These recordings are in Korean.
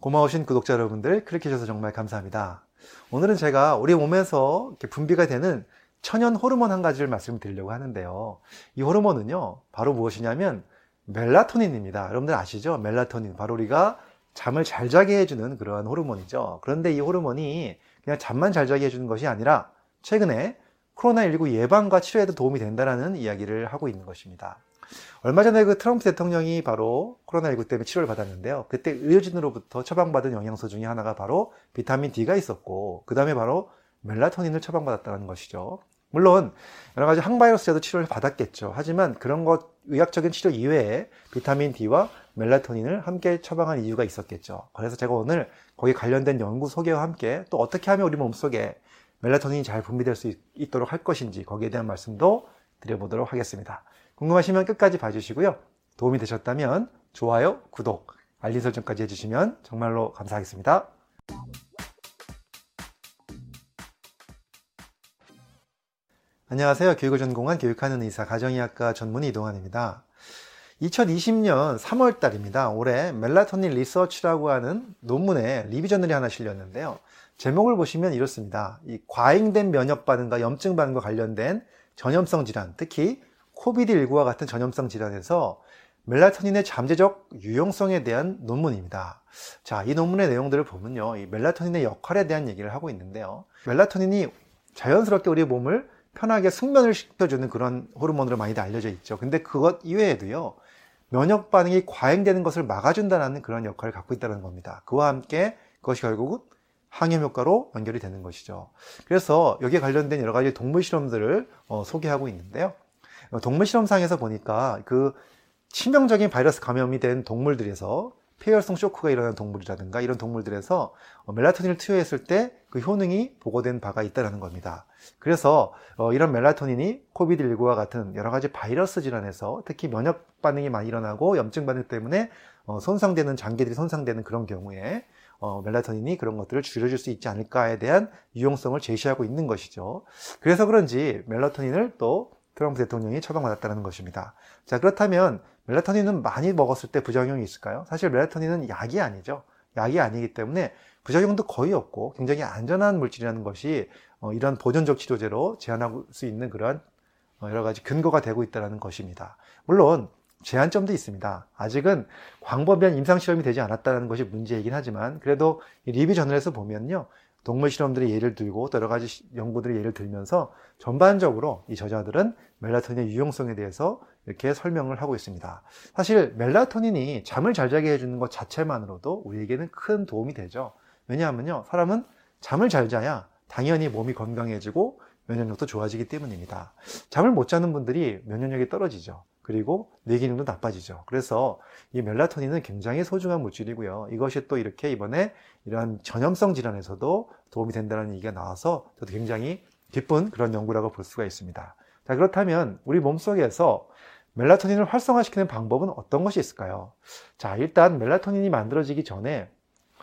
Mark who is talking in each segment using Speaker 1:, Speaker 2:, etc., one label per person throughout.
Speaker 1: 고마우신 구독자 여러분들 클릭해주셔서 정말 감사합니다. 오늘은 제가 우리 몸에서 분비가 되는 천연 호르몬 한 가지를 말씀드리려고 하는데요. 이 호르몬은요, 바로 무엇이냐면 멜라토닌입니다. 여러분들 아시죠? 멜라토닌. 바로 우리가 잠을 잘 자게 해주는 그러한 호르몬이죠. 그런데 이 호르몬이 그냥 잠만 잘 자게 해주는 것이 아니라 최근에 코로나19 예방과 치료에도 도움이 된다는 이야기를 하고 있는 것입니다. 얼마 전에 그 트럼프 대통령이 바로 코로나19 때문에 치료를 받았는데요. 그때 의료진으로부터 처방받은 영양소 중에 하나가 바로 비타민 D가 있었고, 그 다음에 바로 멜라토닌을 처방받았다는 것이죠. 물론 여러 가지 항바이러스제도 치료를 받았겠죠. 하지만 그런 것 의학적인 치료 이외에 비타민 D와 멜라토닌을 함께 처방한 이유가 있었겠죠. 그래서 제가 오늘 거기 관련된 연구 소개와 함께 또 어떻게 하면 우리 몸속에 멜라토닌이 잘 분비될 수 있도록 할 것인지 거기에 대한 말씀도 드려보도록 하겠습니다. 궁금하시면 끝까지 봐주시고요. 도움이 되셨다면 좋아요, 구독, 알림 설정까지 해주시면 정말로 감사하겠습니다. 안녕하세요. 교육을 전공한 교육하는 의사 가정의학과 전문의 이동환입니다. 2020년 3월 달입니다. 올해 멜라토닌 리서치라고 하는 논문에 리비저널이 하나 실렸는데요. 제목을 보시면 이렇습니다. 이 과잉된 면역 반응과 염증 반응과 관련된 전염성 질환, 특히 코비드19와 같은 전염성 질환에서 멜라토닌의 잠재적 유용성에 대한 논문입니다. 자, 이 논문의 내용들을 보면요. 이 멜라토닌의 역할에 대한 얘기를 하고 있는데요. 멜라토닌이 자연스럽게 우리 몸을 편하게 숙면을 시켜주는 그런 호르몬으로 많이 알려져 있죠. 근데 그것 이외에도요, 면역 반응이 과잉되는 것을 막아준다는 그런 역할을 갖고 있다는 겁니다. 그와 함께 그것이 결국은 항염 효과로 연결이 되는 것이죠. 그래서 여기에 관련된 여러 가지 동물 실험들을 어, 소개하고 있는데요. 동물 실험상에서 보니까 그 치명적인 바이러스 감염이 된 동물들에서 폐혈성 쇼크가 일어난 동물이라든가 이런 동물들에서 어, 멜라토닌을 투여했을 때 그 효능이 보고된 바가 있다는 겁니다. 그래서 어, 이런 멜라토닌이 코비드19와 같은 여러 가지 바이러스 질환에서 특히 면역 반응이 많이 일어나고 염증 반응 때문에 어, 손상되는 장기들이 손상되는 그런 경우에 멜라토닌이 그런 것들을 줄여줄 수 있지 않을까에 대한 유용성을 제시하고 있는 것이죠. 그래서 그런지 멜라토닌을 또 트럼프 대통령이 처방받았다는 것입니다. 자, 그렇다면 멜라토닌은 많이 먹었을 때 부작용이 있을까요? 사실 멜라토닌은 약이 아니죠. 약이 아니기 때문에 부작용도 거의 없고 굉장히 안전한 물질이라는 것이 어, 이런 보존적 치료제로 제한할 수 있는 그러한 어, 여러 가지 근거가 되고 있다는 것입니다. 물론 제한점도 있습니다. 아직은 광범위한 임상 실험이 되지 않았다는 것이 문제이긴 하지만 그래도 리뷰 저널에서 보면요. 동물 실험들의 예를 들고 또 여러 가지 연구들의 예를 들면서 전반적으로 이 저자들은 멜라토닌의 유용성에 대해서 이렇게 설명을 하고 있습니다. 사실 멜라토닌이 잠을 잘 자게 해주는 것 자체만으로도 우리에게는 큰 도움이 되죠. 왜냐하면요, 사람은 잠을 잘 자야 당연히 몸이 건강해지고 면역력도 좋아지기 때문입니다. 잠을 못 자는 분들이 면역력이 떨어지죠. 그리고 뇌 기능도 나빠지죠. 그래서 이 멜라토닌은 굉장히 소중한 물질이고요. 이것이 또 이렇게 이번에 이러한 전염성 질환에서도 도움이 된다는 얘기가 나와서 저도 굉장히 기쁜 그런 연구라고 볼 수가 있습니다. 자, 그렇다면 우리 몸속에서 멜라토닌을 활성화시키는 방법은 어떤 것이 있을까요? 자, 일단 멜라토닌이 만들어지기 전에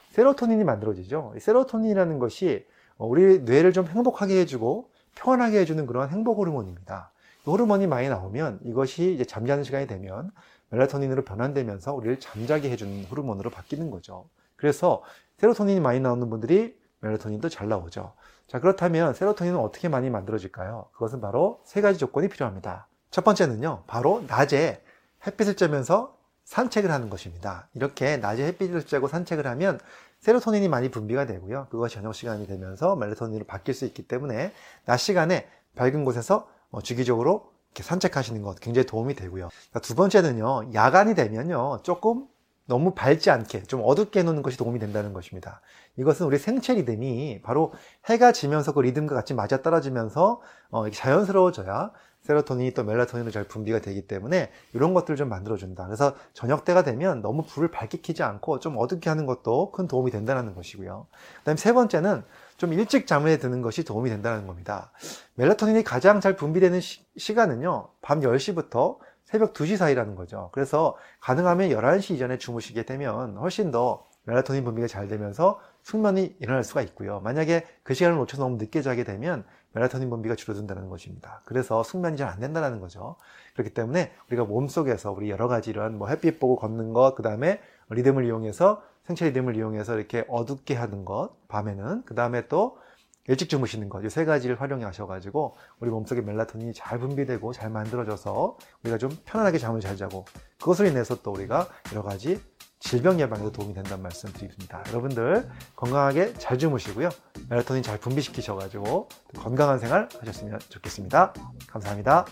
Speaker 1: 세로토닌이 만들어지죠. 세로토닌이라는 것이 우리 뇌를 좀 행복하게 해주고 편하게 해주는 그런 행복 호르몬입니다. 호르몬이 많이 나오면 이것이 이제 잠자는 시간이 되면 멜라토닌으로 변환되면서 우리를 잠자게 해주는 호르몬으로 바뀌는 거죠. 그래서 세로토닌이 많이 나오는 분들이 멜라토닌도 잘 나오죠. 자, 그렇다면 세로토닌은 어떻게 많이 만들어질까요? 그것은 바로 세 가지 조건이 필요합니다. 첫 번째는요, 바로 낮에 햇빛을 쬐면서 산책을 하는 것입니다. 이렇게 낮에 햇빛을 쬐고 산책을 하면 세로토닌이 많이 분비가 되고요. 그것이 저녁 시간이 되면서 멜라토닌으로 바뀔 수 있기 때문에 낮 시간에 밝은 곳에서 어, 주기적으로 이렇게 산책하시는 것 굉장히 도움이 되고요. 두 번째는요, 야간이 되면요, 조금 너무 밝지 않게 좀 어둡게 해놓는 것이 도움이 된다는 것입니다. 이것은 우리 생체 리듬이 바로 해가 지면서 그 리듬과 같이 맞아 떨어지면서 어, 자연스러워져야 세로토닌이 또 멜라토닌으로 잘 분비가 되기 때문에 이런 것들을 좀 만들어준다. 그래서 저녁 때가 되면 너무 불을 밝게 켜지 않고 좀 어둡게 하는 것도 큰 도움이 된다는 것이고요. 그 다음에 세 번째는 좀 일찍 잠에 드는 것이 도움이 된다는 겁니다. 멜라토닌이 가장 잘 분비되는 시, 간은요밤 10시부터 새벽 2시 사이라는 거죠. 그래서 가능하면 11시 이전에 주무시게 되면 훨씬 더 멜라토닌 분비가 잘 되면서 숙면이 일어날 수가 있고요. 만약에 그 시간을 놓쳐서 너무 늦게 자게 되면 멜라토닌 분비가 줄어든다는 것입니다. 그래서 숙면이 잘 안 된다는 거죠. 그렇기 때문에 우리가 몸속에서 우리 여러 가지 이런 뭐 햇빛 보고 걷는 것, 그 다음에 리듬을 이용해서 생체 리듬을 이용해서 이렇게 어둡게 하는 것, 밤에는. 그 다음에 또 일찍 주무시는 것, 이 세 가지를 활용하셔가지고 우리 몸속에 멜라토닌이 잘 분비되고 잘 만들어져서 우리가 좀 편안하게 잠을 잘 자고 그것으로 인해서 또 우리가 여러 가지 질병 예방에도 도움이 된다는 말씀 드립니다. 여러분들 건강하게 잘 주무시고요. 멜라토닌 잘 분비시키셔가지고 건강한 생활 하셨으면 좋겠습니다. 감사합니다.